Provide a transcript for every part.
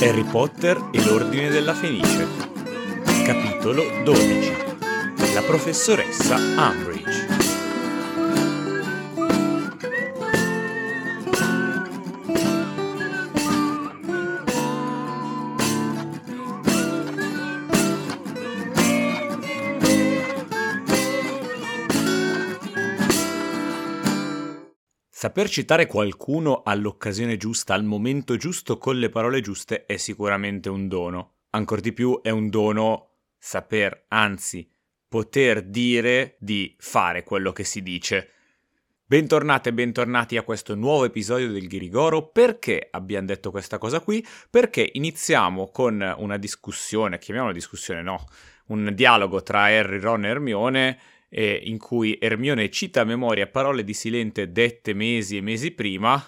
Harry Potter e l'Ordine della Fenice. Capitolo 12. La professoressa Umbridge. Saper citare qualcuno all'occasione giusta, al momento giusto, con le parole giuste è sicuramente un dono. Ancor di più è un dono saper, anzi, poter dire di fare quello che si dice. Bentornate e bentornati a questo nuovo episodio del Ghirigoro. Perché abbiamo detto questa cosa qui? Perché iniziamo con una discussione, chiamiamola discussione, no, un dialogo tra Harry, Ron e Hermione eh, in cui Ermione cita a memoria parole di Silente dette mesi e mesi prima,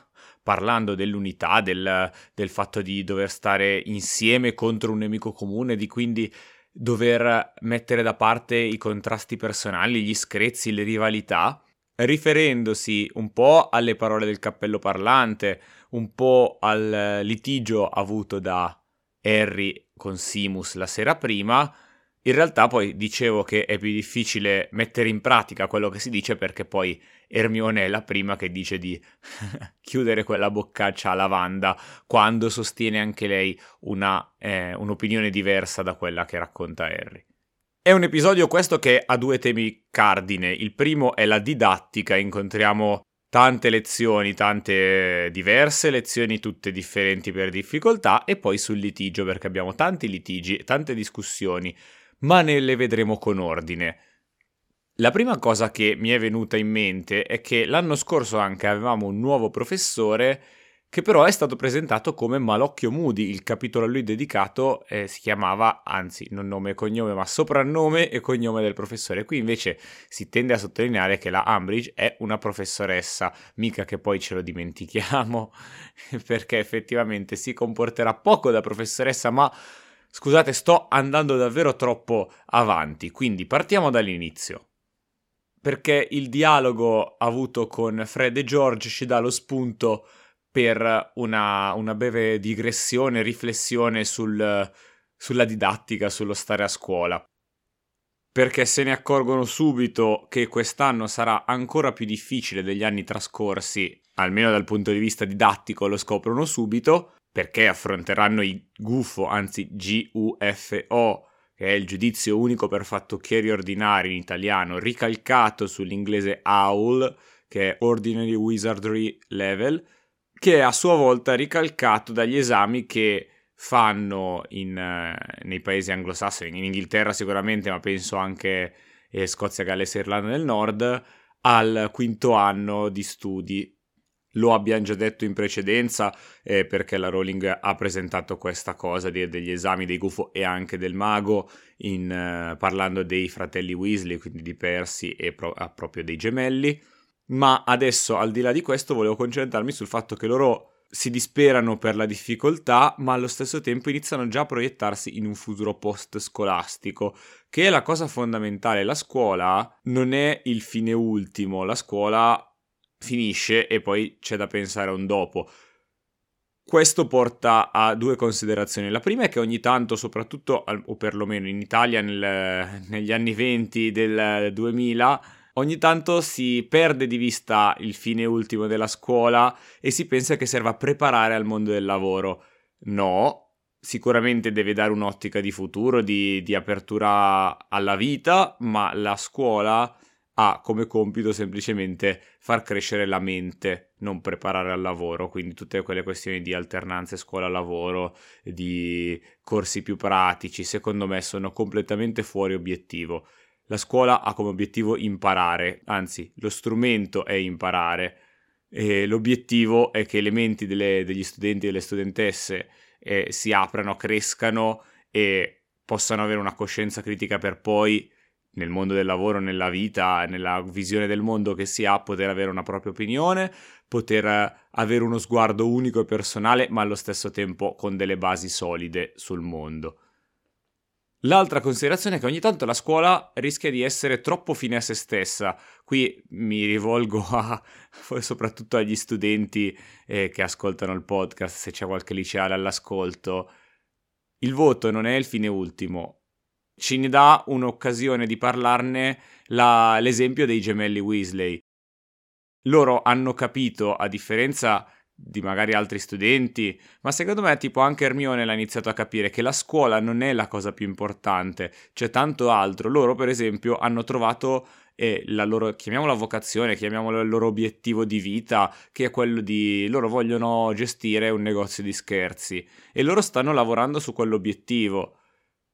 parlando dell'unità, del, del fatto di dover stare insieme contro un nemico comune, di quindi dover mettere da parte i contrasti personali, gli screzi, le rivalità, riferendosi un po' alle parole del cappello parlante, un po' al litigio avuto da Harry con Simus la sera prima, in realtà poi dicevo che è più difficile mettere in pratica quello che si dice perché poi Ermione è la prima che dice di chiudere quella boccaccia a lavanda quando sostiene anche lei una, eh, un'opinione diversa da quella che racconta Harry. È un episodio questo che ha due temi cardine. Il primo è la didattica, incontriamo tante lezioni, tante diverse lezioni, tutte differenti per difficoltà, e poi sul litigio, perché abbiamo tanti litigi, tante discussioni ma ne le vedremo con ordine. La prima cosa che mi è venuta in mente è che l'anno scorso anche avevamo un nuovo professore che però è stato presentato come Malocchio Moody, il capitolo a lui dedicato eh, si chiamava, anzi non nome e cognome, ma soprannome e cognome del professore. Qui invece si tende a sottolineare che la Umbridge è una professoressa, mica che poi ce lo dimentichiamo, perché effettivamente si comporterà poco da professoressa, ma Scusate, sto andando davvero troppo avanti, quindi partiamo dall'inizio. Perché il dialogo avuto con Fred e George ci dà lo spunto per una, una breve digressione, riflessione sul, sulla didattica, sullo stare a scuola. Perché se ne accorgono subito che quest'anno sarà ancora più difficile degli anni trascorsi, almeno dal punto di vista didattico lo scoprono subito, perché affronteranno i GUFO, anzi G-U-F-O, che è il giudizio unico per fattocchieri ordinari in italiano, ricalcato sull'inglese OWL, che è Ordinary Wizardry Level, che è a sua volta ricalcato dagli esami che fanno in, uh, nei paesi anglosassoni, in Inghilterra sicuramente, ma penso anche eh, Scozia, Galles e Irlanda del Nord, al quinto anno di studi lo abbiamo già detto in precedenza eh, perché la Rowling ha presentato questa cosa di, degli esami dei gufo e anche del mago in, uh, parlando dei fratelli Weasley, quindi di Percy e pro- ah, proprio dei gemelli. Ma adesso, al di là di questo, volevo concentrarmi sul fatto che loro si disperano per la difficoltà, ma allo stesso tempo iniziano già a proiettarsi in un futuro post-scolastico, che è la cosa fondamentale. La scuola non è il fine ultimo, la scuola finisce e poi c'è da pensare a un dopo. Questo porta a due considerazioni. La prima è che ogni tanto, soprattutto, o perlomeno in Italia nel, negli anni 20 del 2000, ogni tanto si perde di vista il fine ultimo della scuola e si pensa che serva a preparare al mondo del lavoro. No, sicuramente deve dare un'ottica di futuro, di, di apertura alla vita, ma la scuola ha come compito semplicemente far crescere la mente, non preparare al lavoro, quindi tutte quelle questioni di alternanze scuola-lavoro, di corsi più pratici, secondo me sono completamente fuori obiettivo. La scuola ha come obiettivo imparare, anzi lo strumento è imparare. E l'obiettivo è che le menti delle, degli studenti e delle studentesse eh, si aprano, crescano e possano avere una coscienza critica per poi nel mondo del lavoro, nella vita, nella visione del mondo che si ha, poter avere una propria opinione, poter eh, avere uno sguardo unico e personale, ma allo stesso tempo con delle basi solide sul mondo. L'altra considerazione è che ogni tanto la scuola rischia di essere troppo fine a se stessa. Qui mi rivolgo a, soprattutto agli studenti eh, che ascoltano il podcast, se c'è qualche liceale all'ascolto. Il voto non è il fine ultimo. Ci ne dà un'occasione di parlarne la, l'esempio dei gemelli Weasley. Loro hanno capito, a differenza di magari altri studenti, ma secondo me tipo anche Hermione l'ha iniziato a capire che la scuola non è la cosa più importante, c'è tanto altro. Loro per esempio hanno trovato eh, la loro, chiamiamola vocazione, chiamiamolo il loro obiettivo di vita, che è quello di loro vogliono gestire un negozio di scherzi e loro stanno lavorando su quell'obiettivo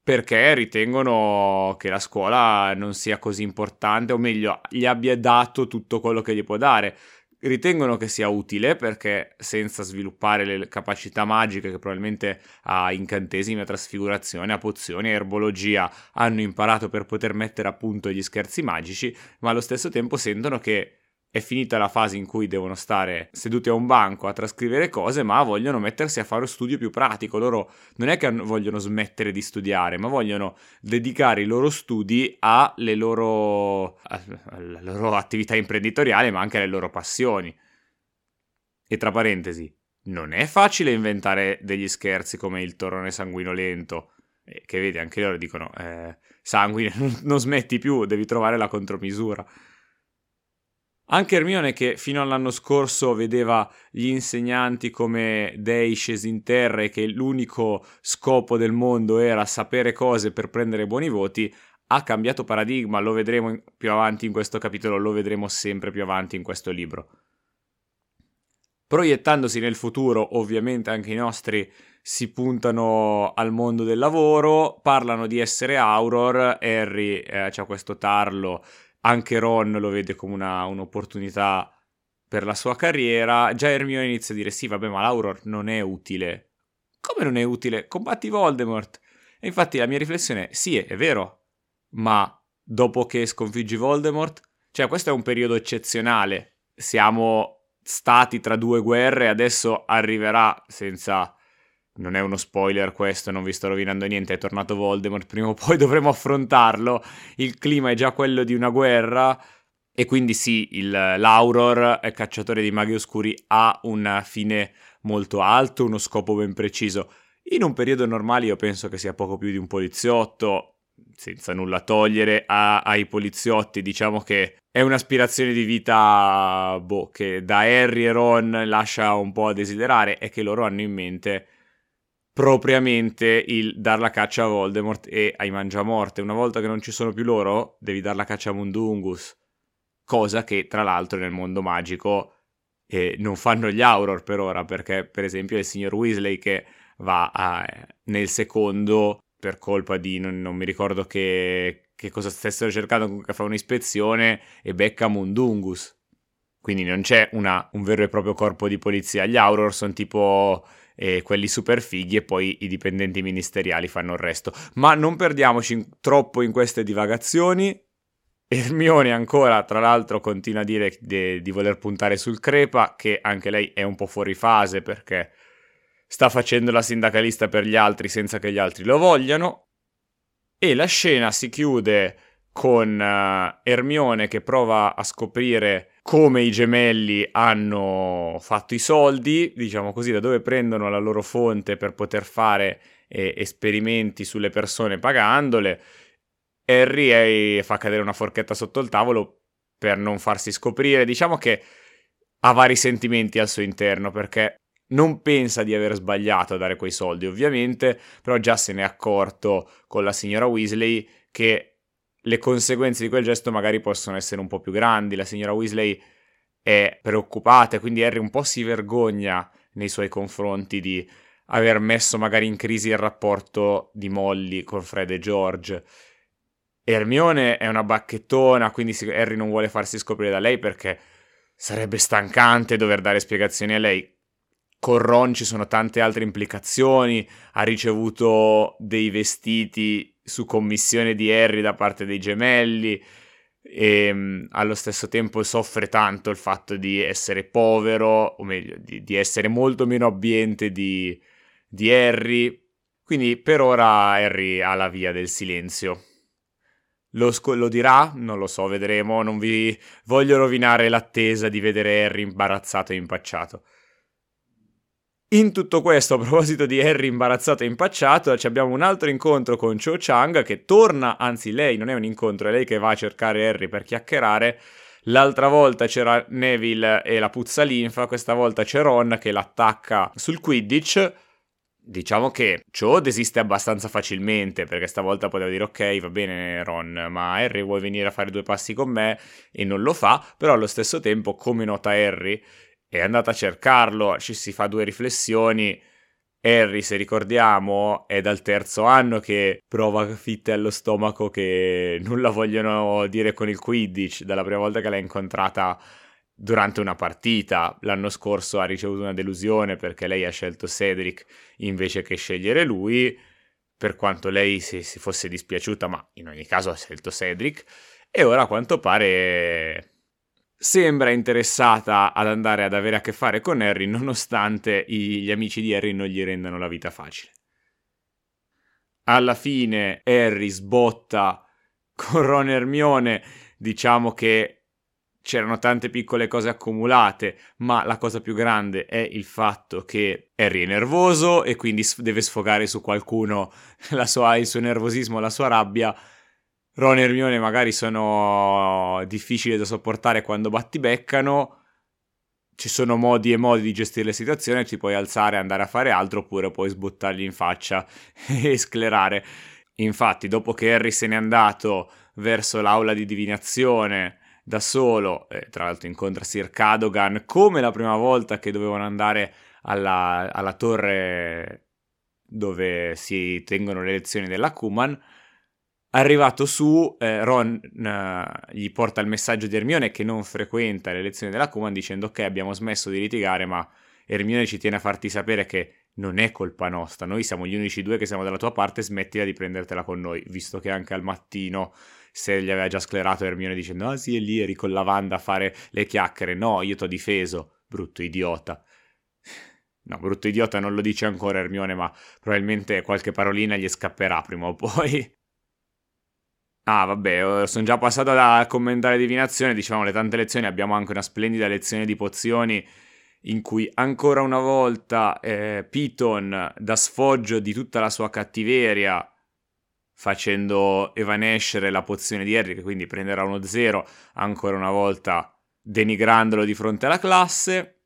perché ritengono che la scuola non sia così importante, o meglio, gli abbia dato tutto quello che gli può dare. Ritengono che sia utile perché senza sviluppare le capacità magiche che probabilmente a incantesimi, a trasfigurazione, a pozioni, a erbologia hanno imparato per poter mettere a punto gli scherzi magici, ma allo stesso tempo sentono che è finita la fase in cui devono stare seduti a un banco a trascrivere cose, ma vogliono mettersi a fare studio più pratico. Loro non è che vogliono smettere di studiare, ma vogliono dedicare i loro studi alle loro, alle loro attività imprenditoriali, ma anche alle loro passioni. E tra parentesi, non è facile inventare degli scherzi come il torrone sanguinolento, eh, che vedi, anche loro dicono, eh, sanguine, non smetti più, devi trovare la contromisura. Anche Hermione che fino all'anno scorso vedeva gli insegnanti come dei scesi in terra e che l'unico scopo del mondo era sapere cose per prendere buoni voti, ha cambiato paradigma, lo vedremo più avanti in questo capitolo, lo vedremo sempre più avanti in questo libro. Proiettandosi nel futuro, ovviamente anche i nostri si puntano al mondo del lavoro, parlano di essere Auror, Harry eh, c'ha questo tarlo anche Ron lo vede come una, un'opportunità per la sua carriera. Già Hermione inizia a dire: Sì, vabbè, ma l'Auror non è utile. Come non è utile? Combatti Voldemort. E infatti la mia riflessione è: sì, è vero, ma dopo che sconfiggi Voldemort, cioè questo è un periodo eccezionale. Siamo stati tra due guerre, adesso arriverà senza non è uno spoiler questo, non vi sto rovinando niente, è tornato Voldemort, prima o poi dovremo affrontarlo, il clima è già quello di una guerra e quindi sì, il, l'Auror, cacciatore di maghi oscuri, ha una fine molto alto, uno scopo ben preciso. In un periodo normale io penso che sia poco più di un poliziotto, senza nulla togliere a, ai poliziotti, diciamo che è un'aspirazione di vita boh, che da Harry e Ron lascia un po' a desiderare e che loro hanno in mente propriamente il dar la caccia a Voldemort e ai Mangiamorte. Una volta che non ci sono più loro, devi dar la caccia a Mundungus. Cosa che, tra l'altro, nel mondo magico eh, non fanno gli Auror per ora, perché, per esempio, il signor Weasley che va a, nel secondo per colpa di non, non mi ricordo che, che, cosa stessero cercando, comunque fa un'ispezione e becca Mundungus. Quindi non c'è una, un vero e proprio corpo di polizia. Gli Auror sono tipo e quelli super fighi e poi i dipendenti ministeriali fanno il resto. Ma non perdiamoci in, troppo in queste divagazioni. Ermione ancora, tra l'altro, continua a dire di, di voler puntare sul Crepa, che anche lei è un po' fuori fase perché sta facendo la sindacalista per gli altri senza che gli altri lo vogliano. E la scena si chiude con uh, Ermione che prova a scoprire come i gemelli hanno fatto i soldi, diciamo così, da dove prendono la loro fonte per poter fare eh, esperimenti sulle persone pagandole. Harry eh, fa cadere una forchetta sotto il tavolo per non farsi scoprire. Diciamo che ha vari sentimenti al suo interno perché non pensa di aver sbagliato a dare quei soldi, ovviamente, però già se ne è accorto con la signora Weasley che le conseguenze di quel gesto magari possono essere un po' più grandi. La signora Weasley è preoccupata, quindi Harry un po' si vergogna nei suoi confronti di aver messo magari in crisi il rapporto di Molly con Fred e George. Hermione è una bacchettona, quindi Harry non vuole farsi scoprire da lei perché sarebbe stancante dover dare spiegazioni a lei. Con Ron ci sono tante altre implicazioni, ha ricevuto dei vestiti su commissione di Harry da parte dei gemelli e ehm, allo stesso tempo soffre tanto il fatto di essere povero, o meglio, di, di essere molto meno abbiente di, di Harry. Quindi per ora Harry ha la via del silenzio. Lo, sc- lo, dirà? Non lo so, vedremo. Non vi voglio rovinare l'attesa di vedere Harry imbarazzato e impacciato. In tutto questo, a proposito di Harry imbarazzato e impacciato, abbiamo un altro incontro con Cho Chang che torna, anzi lei non è un incontro, è lei che va a cercare Harry per chiacchierare. L'altra volta c'era Neville e la puzza linfa, questa volta c'è Ron che l'attacca sul Quidditch. Diciamo che Cho desiste abbastanza facilmente perché stavolta poteva dire ok va bene Ron ma Harry vuoi venire a fare due passi con me e non lo fa però allo stesso tempo come nota Harry è andata a cercarlo, ci si fa due riflessioni. Harry, se ricordiamo, è dal terzo anno che prova fitte allo stomaco che nulla vogliono dire con il Quidditch, dalla prima volta che l'ha incontrata durante una partita. L'anno scorso ha ricevuto una delusione perché lei ha scelto Cedric invece che scegliere lui, per quanto lei si, si fosse dispiaciuta, ma in ogni caso ha scelto Cedric. E ora a quanto pare sembra interessata ad andare ad avere a che fare con Harry nonostante gli amici di Harry non gli rendano la vita facile. Alla fine Harry sbotta con Ron Hermione, diciamo che c'erano tante piccole cose accumulate, ma la cosa più grande è il fatto che Harry è nervoso e quindi deve sfogare su qualcuno sua, il suo nervosismo, la sua rabbia Ron e Hermione magari sono difficili da sopportare quando battibeccano. Ci sono modi e modi di gestire le situazioni, ti puoi alzare e andare a fare altro oppure puoi sbuttargli in faccia e sclerare. Infatti, dopo che Harry se n'è andato verso l'aula di divinazione da solo, eh, tra l'altro incontra Sir Cadogan come la prima volta che dovevano andare alla, alla torre dove si tengono le lezioni della Kuman Arrivato su, eh, Ron eh, gli porta il messaggio di Hermione che non frequenta le lezioni della Kuman dicendo ok abbiamo smesso di litigare ma Hermione ci tiene a farti sapere che non è colpa nostra, noi siamo gli unici due che siamo dalla tua parte, smettila di prendertela con noi, visto che anche al mattino se gli aveva già sclerato Hermione dicendo ah sì è lì eri con la Wanda a fare le chiacchiere, no io t'ho difeso, brutto idiota. No, brutto idiota non lo dice ancora Hermione, ma probabilmente qualche parolina gli scapperà prima o poi. Ah, vabbè, sono già passato da commentare divinazione, diciamo le tante lezioni, abbiamo anche una splendida lezione di pozioni in cui ancora una volta eh, Piton dà sfoggio di tutta la sua cattiveria facendo evanescere la pozione di che quindi prenderà uno zero, ancora una volta denigrandolo di fronte alla classe,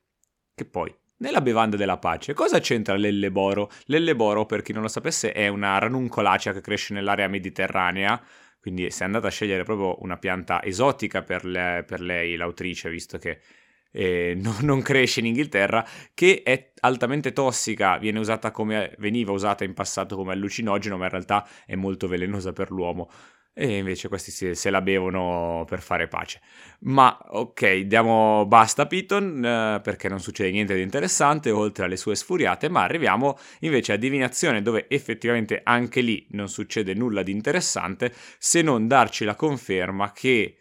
che poi nella bevanda della pace, cosa c'entra l'elleboro? L'elleboro, per chi non lo sapesse, è una ranuncolacea che cresce nell'area mediterranea, quindi si è andata a scegliere proprio una pianta esotica per, le, per lei, l'autrice, visto che eh, no, non cresce in Inghilterra, che è altamente tossica, viene usata come, veniva usata in passato come allucinogeno, ma in realtà è molto velenosa per l'uomo e invece questi se, se, la bevono per fare pace. Ma ok, diamo basta a Piton eh, perché non succede niente di interessante oltre alle sue sfuriate, ma arriviamo invece a divinazione dove effettivamente anche lì non succede nulla di interessante se non darci la conferma che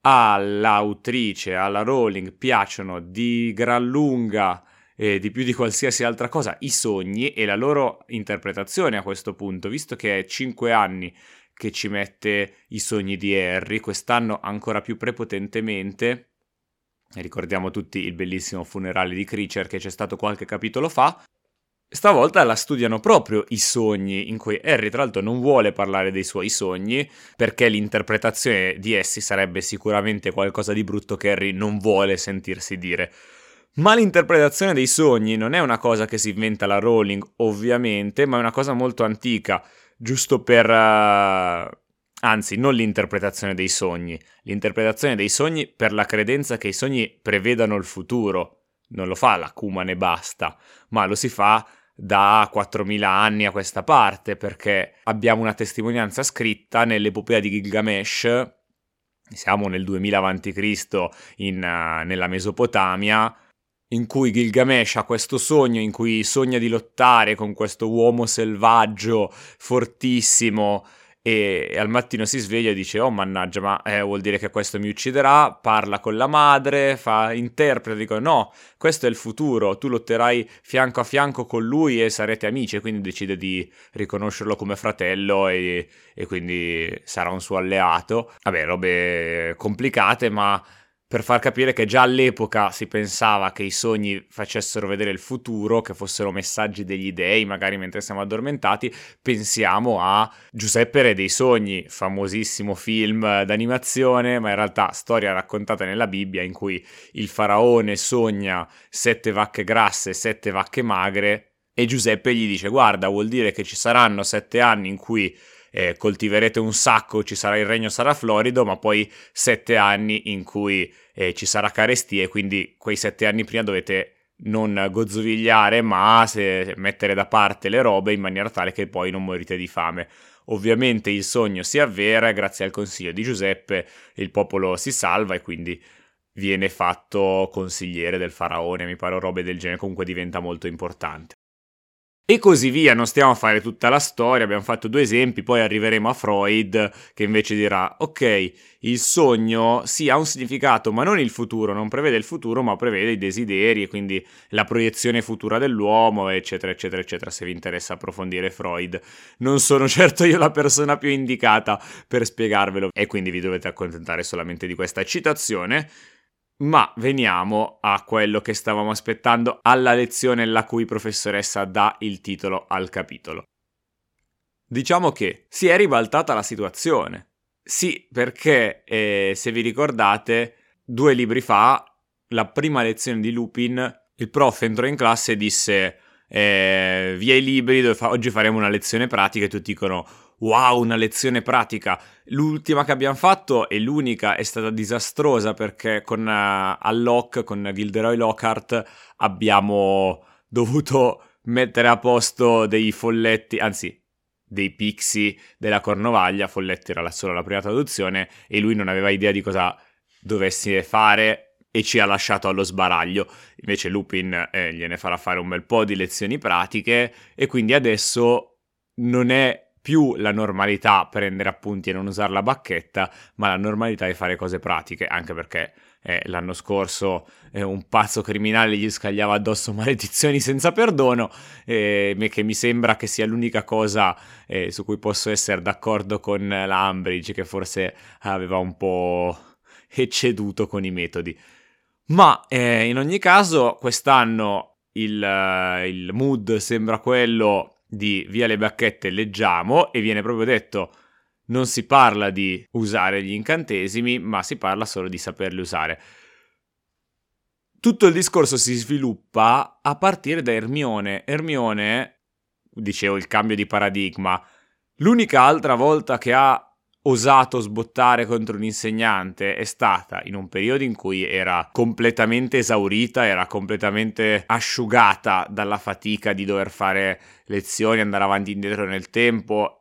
all'autrice, alla Rowling piacciono di gran lunga e di più di qualsiasi altra cosa i sogni e la loro interpretazione a questo punto, visto che è 5 anni che ci mette i sogni di Harry, quest'anno ancora più prepotentemente. Ricordiamo tutti il bellissimo funerale di Creature che c'è stato qualche capitolo fa. Stavolta la studiano proprio i sogni, in cui Harry tra l'altro non vuole parlare dei suoi sogni, perché l'interpretazione di essi sarebbe sicuramente qualcosa di brutto che Harry non vuole sentirsi dire. Ma l'interpretazione dei sogni non è una cosa che si inventa la Rowling, ovviamente, ma è una cosa molto antica giusto per... Uh, anzi, non l'interpretazione dei sogni, l'interpretazione dei sogni per la credenza che i sogni prevedano il futuro. Non lo fa la Kuman e basta, ma lo si fa da 4.000 anni a questa parte, perché abbiamo una testimonianza scritta nell'epopea di Gilgamesh, siamo nel 2000 a.C. Uh, nella Mesopotamia, in cui Gilgamesh ha questo sogno in cui sogna di lottare con questo uomo selvaggio fortissimo e al mattino si sveglia e dice oh mannaggia ma eh, vuol dire che questo mi ucciderà, parla con la madre, fa, interpreta, dico no, questo è il futuro, tu lotterai fianco a fianco con lui e sarete amici e quindi decide di riconoscerlo come fratello e, e quindi sarà un suo alleato. Vabbè, robe complicate ma per far capire che già all'epoca si pensava che i sogni facessero vedere il futuro, che fossero messaggi degli dei, magari mentre siamo addormentati, pensiamo a Giuseppe Re dei Sogni, famosissimo film d'animazione, ma in realtà storia raccontata nella Bibbia in cui il faraone sogna sette vacche grasse e sette vacche magre e Giuseppe gli dice guarda vuol dire che ci saranno sette anni in cui eh, coltiverete un sacco, ci sarà il regno sarà florido, ma poi sette anni in cui eh, ci sarà carestia e quindi quei sette anni prima dovete non gozzovigliare, ma se, mettere da parte le robe in maniera tale che poi non morite di fame. Ovviamente il sogno si avvera grazie al consiglio di Giuseppe il popolo si salva e quindi viene fatto consigliere del faraone, mi pare robe del genere, comunque diventa molto importante. E così via, non stiamo a fare tutta la storia, abbiamo fatto due esempi, poi arriveremo a Freud che invece dirà, ok, il sogno sì ha un significato, ma non il futuro, non prevede il futuro, ma prevede i desideri e quindi la proiezione futura dell'uomo, eccetera, eccetera, eccetera, se vi interessa approfondire Freud. Non sono certo io la persona più indicata per spiegarvelo e quindi vi dovete accontentare solamente di questa citazione. Ma veniamo a quello che stavamo aspettando alla lezione la cui professoressa dà il titolo al capitolo. Diciamo che si è ribaltata la situazione. Sì, perché eh, se vi ricordate, due libri fa, la prima lezione di Lupin, il prof entrò in classe e disse eh, via i libri, fa- oggi faremo una lezione pratica e tutti dicono wow, una lezione pratica. L'ultima che abbiamo fatto e l'unica è stata disastrosa perché con uh, Alloc, con Gilderoy Lockhart, abbiamo dovuto mettere a posto dei folletti, anzi dei pixie della Cornovaglia, folletti era solo la prima traduzione e lui non aveva idea di cosa dovesse fare e ci ha lasciato allo sbaraglio. Invece Lupin eh, gliene farà fare un bel po' di lezioni pratiche e quindi adesso non è più la normalità prendere appunti e non usare la bacchetta, ma la normalità è fare cose pratiche, anche perché eh, l'anno scorso eh, un pazzo criminale gli scagliava addosso maledizioni senza perdono, eh, che mi sembra che sia l'unica cosa eh, su cui posso essere d'accordo con la Ambridge, che forse aveva un po' ecceduto con i metodi. Ma eh, in ogni caso, quest'anno il, eh, il mood sembra quello di via le bacchette leggiamo e viene proprio detto non si parla di usare gli incantesimi, ma si parla solo di saperli usare. Tutto il discorso si sviluppa a partire da Ermione. Ermione, dicevo, il cambio di paradigma. L'unica altra volta che ha osato sbottare contro un insegnante è stata in un periodo in cui era completamente esaurita, era completamente asciugata dalla fatica di dover fare lezioni, andare avanti e indietro nel tempo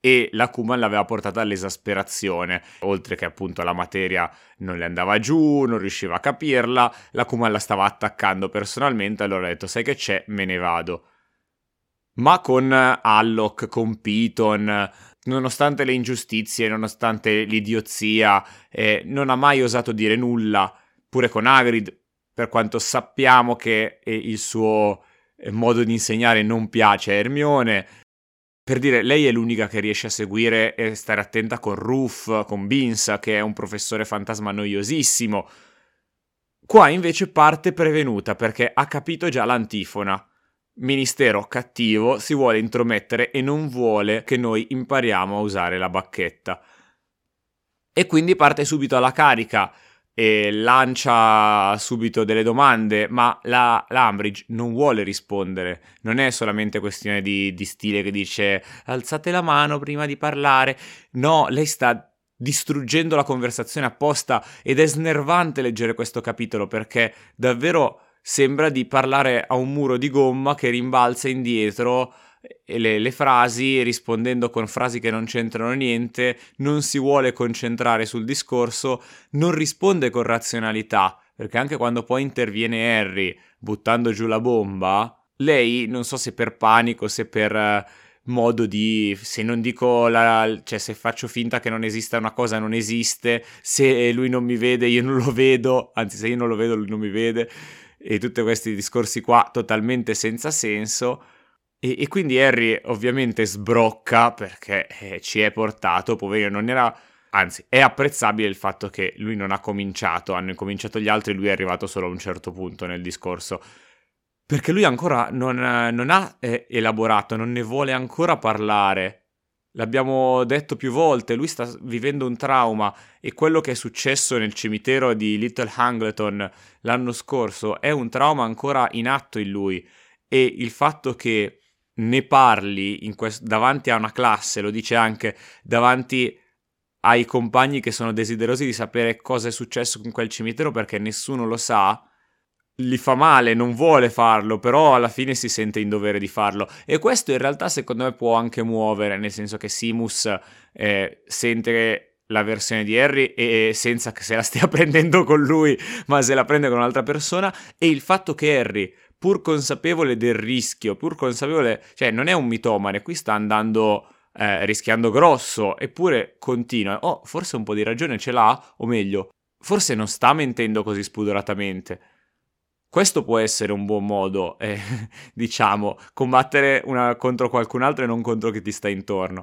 e la Kuman l'aveva portata all'esasperazione, oltre che appunto la materia non le andava giù, non riusciva a capirla, la Kuman la stava attaccando personalmente, allora ha detto sai che c'è, me ne vado. Ma con Alloc, con Piton, nonostante le ingiustizie, nonostante l'idiozia, eh, non ha mai osato dire nulla, pure con Hagrid, per quanto sappiamo che eh, il suo eh, modo di insegnare non piace a Hermione. Per dire, lei è l'unica che riesce a seguire e stare attenta con Ruff, con Binsa, che è un professore fantasma noiosissimo. Qua invece parte prevenuta perché ha capito già l'antifona ministero cattivo si vuole intromettere e non vuole che noi impariamo a usare la bacchetta. E quindi parte subito alla carica e lancia subito delle domande, ma la, la Ambridge non vuole rispondere. Non è solamente questione di, di stile che dice alzate la mano prima di parlare. No, lei sta distruggendo la conversazione apposta ed è snervante leggere questo capitolo perché davvero sembra di parlare a un muro di gomma che rimbalza indietro le, le, frasi rispondendo con frasi che non c'entrano niente, non si vuole concentrare sul discorso, non risponde con razionalità, perché anche quando poi interviene Harry buttando giù la bomba, lei, non so se per panico, se per modo di se non dico la, cioè se faccio finta che non esista una cosa non esiste se lui non mi vede io non lo vedo anzi se io non lo vedo lui non mi vede e tutti questi discorsi qua totalmente senza senso e, e quindi Harry ovviamente sbrocca perché eh, ci è portato poverino non era anzi è apprezzabile il fatto che lui non ha cominciato hanno incominciato gli altri lui è arrivato solo a un certo punto nel discorso perché lui ancora non, non ha eh, elaborato, non ne vuole ancora parlare. L'abbiamo detto più volte, lui sta vivendo un trauma e quello che è successo nel cimitero di Little Hangleton l'anno scorso è un trauma ancora in atto in lui e il fatto che ne parli quest- davanti a una classe, lo dice anche davanti ai compagni che sono desiderosi di sapere cosa è successo con quel cimitero perché nessuno lo sa, gli fa male, non vuole farlo, però alla fine si sente in dovere di farlo. E questo in realtà secondo me può anche muovere, nel senso che Simus eh, sente la versione di Harry e senza che se la stia prendendo con lui, ma se la prende con un'altra persona, e il fatto che Harry, pur consapevole del rischio, pur consapevole, cioè non è un mitomane, qui sta andando... Eh, rischiando grosso, eppure continua. Oh, forse un po' di ragione ce l'ha, o meglio, forse non sta mentendo così spudoratamente questo può essere un buon modo, eh, diciamo, combattere una, contro qualcun altro e non contro chi ti sta intorno.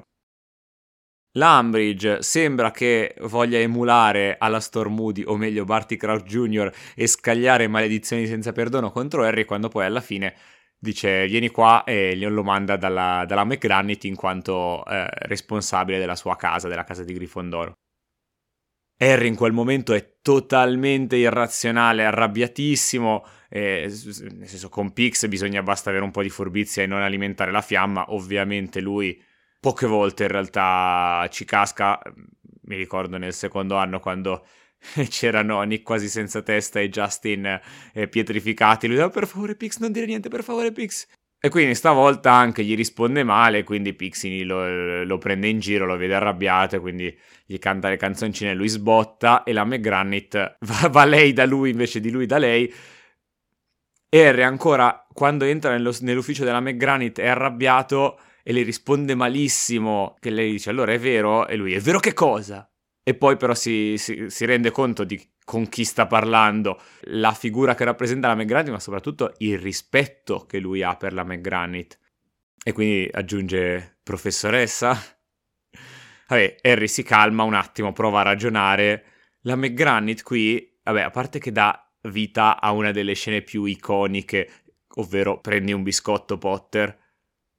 L'Ambridge sembra che voglia emulare alla Storm Moody, o meglio Barty Crouch Jr., e scagliare maledizioni senza perdono contro Harry quando poi alla fine dice vieni qua e lo manda dalla, dalla McGranit in quanto eh, responsabile della sua casa, della casa di Grifondoro. Harry in quel momento è totalmente irrazionale, arrabbiatissimo, eh, nel senso con Pix bisogna basta avere un po' di furbizia e non alimentare la fiamma, ovviamente lui poche volte in realtà ci casca, mi ricordo nel secondo anno quando c'erano Nick quasi senza testa e Justin eh, pietrificati, lui diceva per favore Pix non dire niente, per favore Pix, e quindi stavolta anche gli risponde male, quindi Pixini lo, lo, prende in giro, lo vede arrabbiato, quindi gli canta le canzoncine, lui sbotta e la McGranit va, va lei da lui invece di lui da lei. Harry ancora, quando entra nello, nell'ufficio della McGranit, è arrabbiato e le risponde malissimo, che lei dice allora è vero? E lui è vero che cosa? E poi però si, si, si rende conto di con chi sta parlando, la figura che rappresenta la McGranit, ma soprattutto il rispetto che lui ha per la McGranit. E quindi aggiunge professoressa. Vabbè, Harry si calma un attimo, prova a ragionare. La McGranit qui, vabbè, a parte che dà vita a una delle scene più iconiche, ovvero prendi un biscotto Potter,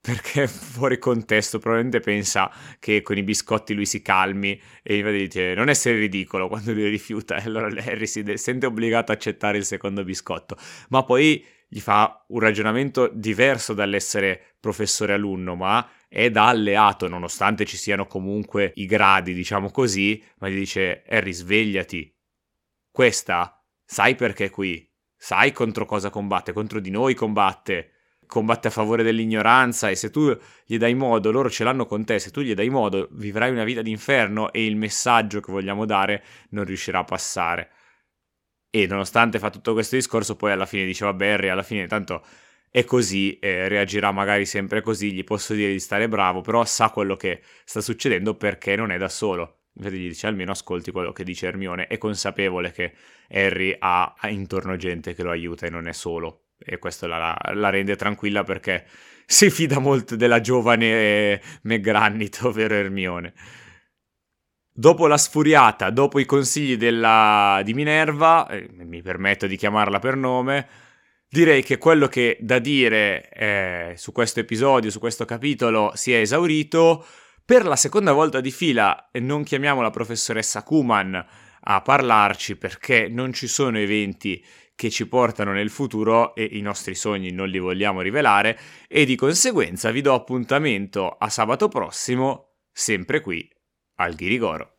perché fuori contesto probabilmente pensa che con i biscotti lui si calmi e invece dice non essere ridicolo quando lui rifiuta e allora Harry si sente obbligato a accettare il secondo biscotto. Ma poi gli fa un ragionamento diverso dall'essere professore alunno ma è da alleato nonostante ci siano comunque i gradi diciamo così ma gli dice Harry svegliati questa sai perché è qui sai contro cosa combatte contro di noi combatte combatte a favore dell'ignoranza e se tu gli dai modo, loro ce l'hanno con te, se tu gli dai modo vivrai una vita d'inferno e il messaggio che vogliamo dare non riuscirà a passare. E nonostante fa tutto questo discorso, poi alla fine dice, vabbè Harry, alla fine tanto è così, eh, reagirà magari sempre così, gli posso dire di stare bravo, però sa quello che sta succedendo perché non è da solo. Infatti gli dice almeno ascolti quello che dice Hermione, è consapevole che Harry ha, ha intorno gente che lo aiuta e non è solo e questo la, la, rende tranquilla perché si fida molto della giovane McGranit, ovvero Hermione. Dopo la sfuriata, dopo i consigli della, di Minerva, eh, mi permetto di chiamarla per nome, direi che quello che da dire eh, su questo episodio, su questo capitolo, si è esaurito. Per la seconda volta di fila non chiamiamo la professoressa Kuman a parlarci perché non ci sono eventi che ci portano nel futuro e i nostri sogni non li vogliamo rivelare e di conseguenza vi do appuntamento a sabato prossimo, sempre qui al Ghirigoro.